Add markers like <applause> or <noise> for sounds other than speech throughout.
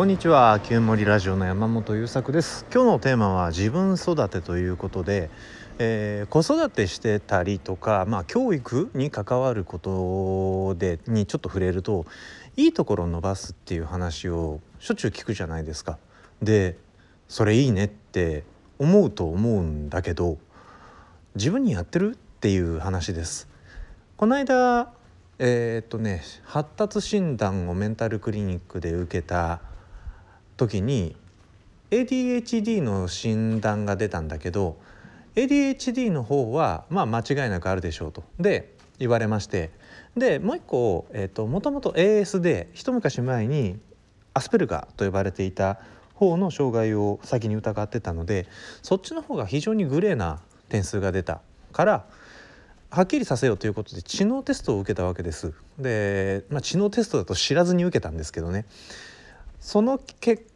こんにちは。旧森ラジオの山本優作です。今日のテーマは自分育てということで、えー、子育てしてたりとかまあ教育に関わることでにちょっと触れるといいところを伸ばすっていう話をしょっちゅう聞くじゃないですか。でそれいいねって思うと思うんだけど自分にやってるっていう話です。この間えー、っとね発達診断をメンタルクリニックで受けた時に ADHD の診断が出たんだけど ADHD の方はまあ間違いなくあるでしょうと。で言われまして。でもう一個、えーと、もともと AS で一昔前にアスペルガーと呼ばれていた方の障害を先に疑ってたのでそっちの方が非常にグレーな点数が出たからはっきりさせようということで知能テストを受けたわけです。で、まあ、知能テストだと知らずに受けたんですけどね。その結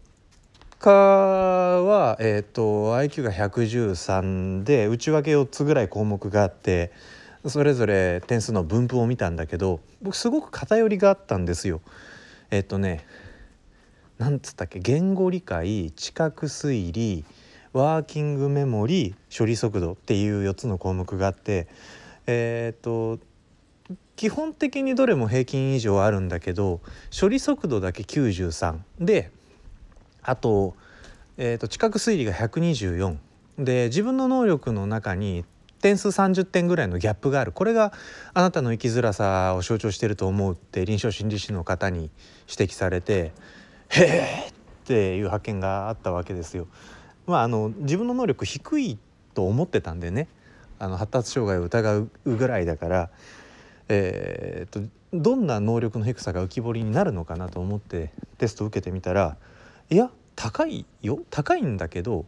果は、えーと、IQ が113で内訳4つぐらい項目があってそれぞれ点数の分布を見たんだけど僕すごく偏りがあったんですよ。えっ、ー、とねなんつったっけ言語理解知覚推理ワーキングメモリ処理速度っていう4つの項目があってえっ、ー、と基本的にどれも平均以上あるんだけど処理速度だけ93であと,、えーと、知覚推理が124で自分の能力の中に点数30点ぐらいのギャップがあるこれがあなたの生きづらさを象徴してると思うって臨床心理士の方に指摘されてへえっていう発見があったわけですよ。まあ、あの自分の能力低いと思ってたんでねあの発達障害を疑うぐらいだから、えーとどんな能力の低さが浮き彫りになるのかなと思ってテストを受けてみたらいや高いよ。高いんだけど、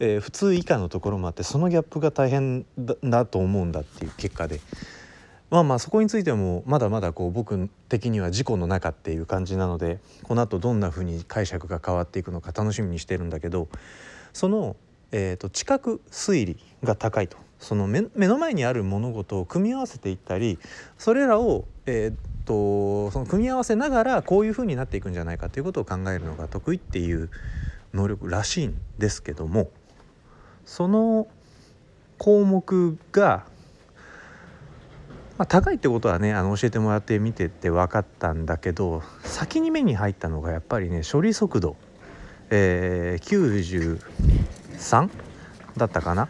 えー、普通以下のところもあってそのギャップが大変だと思うんだっていう結果で。まあまあそこについてもまだまだこう僕的には事故の中っていう感じなのでこのあとどんなふうに解釈が変わっていくのか楽しみにしてるんだけどその、えーと、知覚推理が高いと。その目の前にある物事を組み合わせていったりそれらを、えー、とその組み合わせながらこういうふうになっていくんじゃないかということを考えるのが得意っていう能力らしいんですけどもその項目が、まあ、高いってことはねあの教えてもらって見てて分かったんだけど先に目に入ったのがやっぱりね処理速度、えー、93だったかな。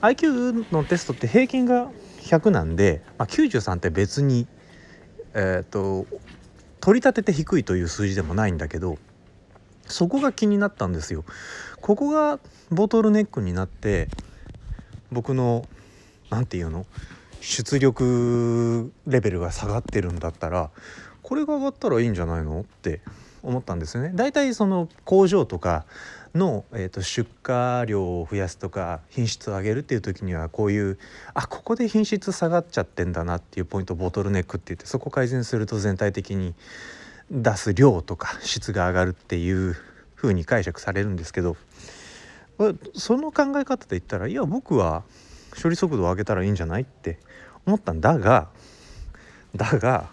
IQ のテストって平均が100なんで、まあ、93って別にえーと、取り立てて低いという数字でもないんだけどそこが気になったんですよ。ここがボトルネックになって僕の何て言うの出力レベルが下がってるんだったらこれが上がったらいいんじゃないのって思ったんですよね。だいたいその工場とかの、えーと、出荷量を増やすとか品質を上げるっていう時にはこういうあここで品質下がっちゃってんだなっていうポイントボトルネックって言ってそこ改善すると全体的に出す量とか質が上がるっていう風に解釈されるんですけどその考え方で言ったらいや僕は処理速度を上げたらいいんじゃないって思ったんだがだが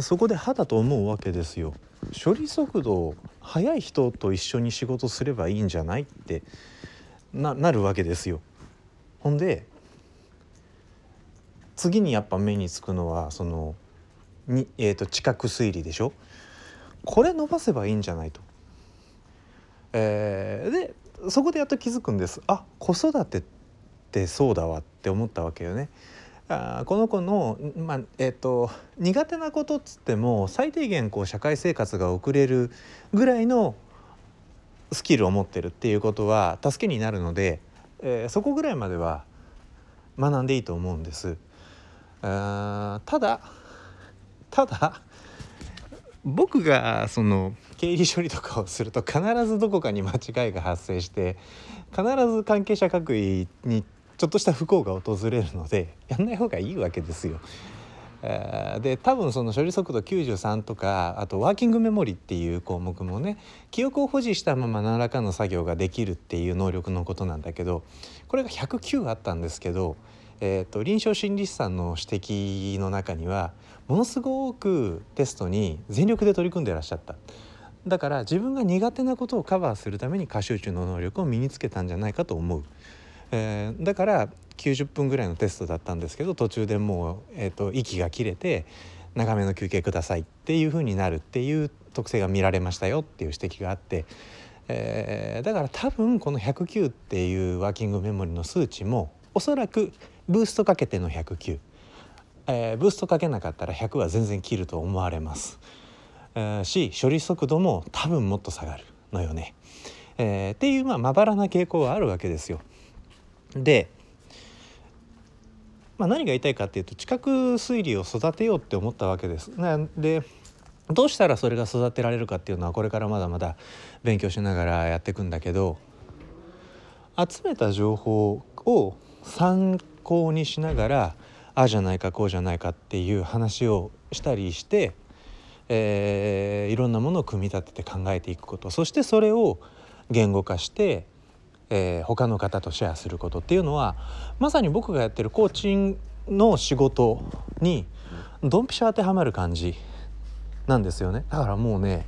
そこで肌と思うわけですよ。処理速度速い人と一緒に仕事すればいいんじゃないってなるわけですよ。ほんで次にやっぱ目につくのはそのに、えーと、知覚推理でしょ？これ伸ばせばいいんじゃないと。えー、でそこでやっと気づくんですあ子育てってそうだわって思ったわけよね。あこの子の、まあえーと、苦手なことっつっても最低限こう社会生活が送れるぐらいのスキルを持ってるっていうことは助けになるので、えー、そこぐらいまでは学んでいいと思うんです。あただただ僕がその経理処理とかをすると必ずどこかに間違いが発生して必ず関係者各位にちょっとした不幸が訪れるので <laughs> やんない方がいいわけですよ。で多分その処理速度93とかあとワーキングメモリっていう項目もね記憶を保持したまま何らかの作業ができるっていう能力のことなんだけどこれが109あったんですけどえーと、臨床心理士さんの指摘の中にはものすごくテストに全力で取り組んでらっしゃっただから自分が苦手なことをカバーするために過集中の能力を身につけたんじゃないかと思う、えー、だから90分ぐらいのテストだったんですけど途中でもう、えーと、息が切れて長めの休憩くださいっていう風になるっていう特性が見られましたよっていう指摘があって、えー、だから多分この109っていうワーキングメモリの数値もおそらくブーストかけての109、えー、ブーストかけなかったら100は全然切ると思われます、えー、し処理速度も多分もっと下がるのよね、えー、っていうまあまばらな傾向はあるわけですよ。で、まあ、何が言いたいかっていうと知覚推理を育てようって思ったわけです。でどうしたらそれが育てられるかっていうのはこれからまだまだ勉強しながらやっていくんだけど集めた情報を参考にしながらああじゃないかこうじゃないかっていう話をしたりして、えー、いろんなものを組み立てて考えていくことそしてそれを言語化して、えー、他の方とシェアすることっていうのはまさに僕がやってるコーチンの仕事にドンピシャ当てはまる感じなんですよね。だからもうね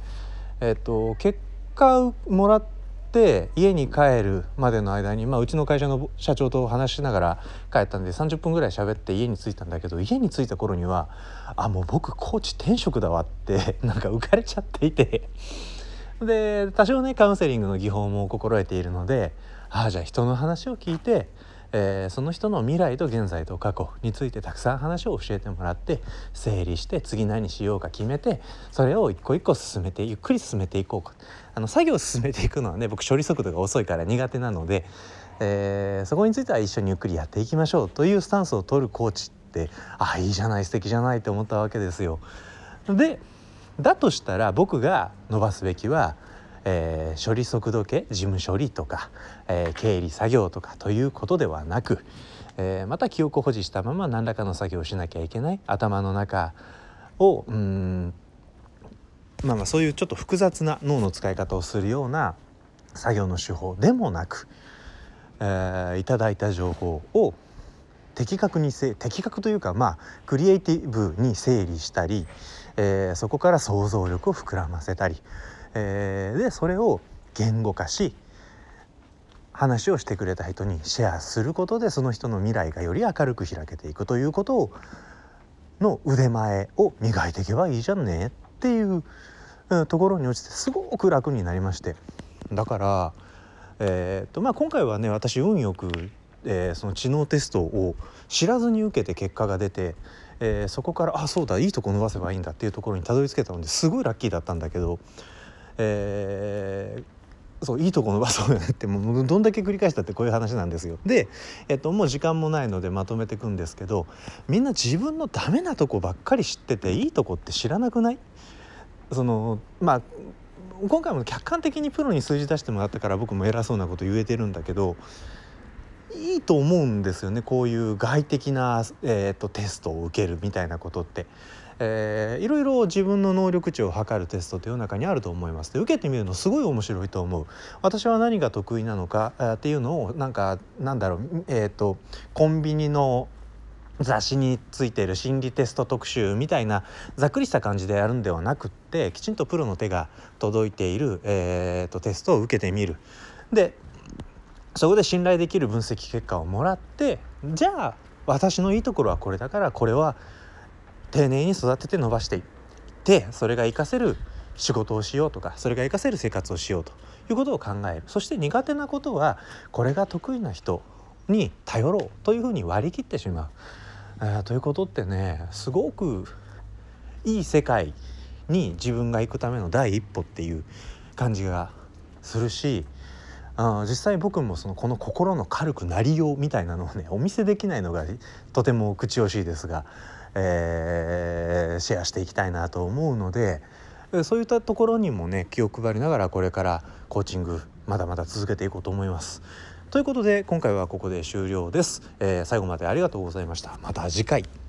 えっ、と結果もらってって家に帰るまでの間に、まあ、うちの会社の社長と話しながら帰ったんで30分ぐらい喋って家に着いたんだけど家に着いた頃にはあもう僕コーチ転職だわってなんか浮かれちゃっていて。で多少ねカウンセリングの技法も心得ているのでああじゃあ人の話を聞いてえー、その人の未来と現在と過去についてたくさん話を教えてもらって整理して次何しようか決めてそれを一個一個進めてゆっくり進めていこうかあの作業を進めていくのはね僕処理速度が遅いから苦手なので、えー、そこについては一緒にゆっくりやっていきましょうというスタンスを取るコーチってああいいじゃない素敵じゃないって思ったわけですよ。でだとしたら僕が伸ばすべきはえー、処理速度計事務処理とか、えー、経理作業とかということではなく、えー、また記憶を保持したまま何らかの作業をしなきゃいけない頭の中をうんまあまあそういうちょっと複雑な脳の使い方をするような作業の手法でもなく、えー、いただいた情報を的確にせ的確というかまあクリエイティブに整理したり、えー、そこから想像力を膨らませたり、えー、でそれを言語化し話をしてくれた人にシェアすることでその人の未来がより明るく開けていくということをの腕前を磨いていけばいいじゃんねっていうところに落ちてすごく楽になりまして。だから、えーとまあ、今回はね私運よく、えー、その知能テストを知らずに受けて結果が出て、えー、そこからあそうだいいとこ伸ばせばいいんだっていうところにたどり着けたのですごいラッキーだったんだけどえー、そういいとこ伸ばそうよねってもうどんだけ繰り返したってこういう話なんですよ。で、えっと、もう時間もないのでまとめていくんですけどみんな自分のダメなとこばっかり知ってていいとこって知らなくない？そのまあ今回も客観的にプロに数字出してもらったから僕も偉そうなこと言えてるんだけどいいと思うんですよねこういう外的な、えーとテストを受けるみたいなことって。えー、いろいろ自分の能力値を測るテストという中にあると思いますで受けてみるのすごい面白いと思う私は何が得意なのかっていうのをなんかなんだろうえっ、ー、とコンビニの雑誌についている心理テスト特集みたいなざっくりした感じでやるんではなくってきちんとプロの手が届いている、えーと、テストを受けてみる。でそこで信頼できる分析結果をもらってじゃあ私のいいところはこれだからこれは丁寧に育てて伸ばしていってそれが活かせる仕事をしようとかそれが活かせる生活をしようということを考えるそして苦手なことはこれが得意な人に頼ろうというふうに割り切ってしまう。えー、ということってねすごくいい世界に自分が行くための第一歩っていう感じがするしあ実際僕もそのこの心の軽くなりようみたいなのをね <laughs> お見せできないのがとても口惜しいですがえー、シェアしていきたいなと思うのでそういったところにもね気を配りながらこれからコーチングまだまだ続けていこうと思います。ということで今回はここで終了です、えー、最後までありがとうございました。また次回。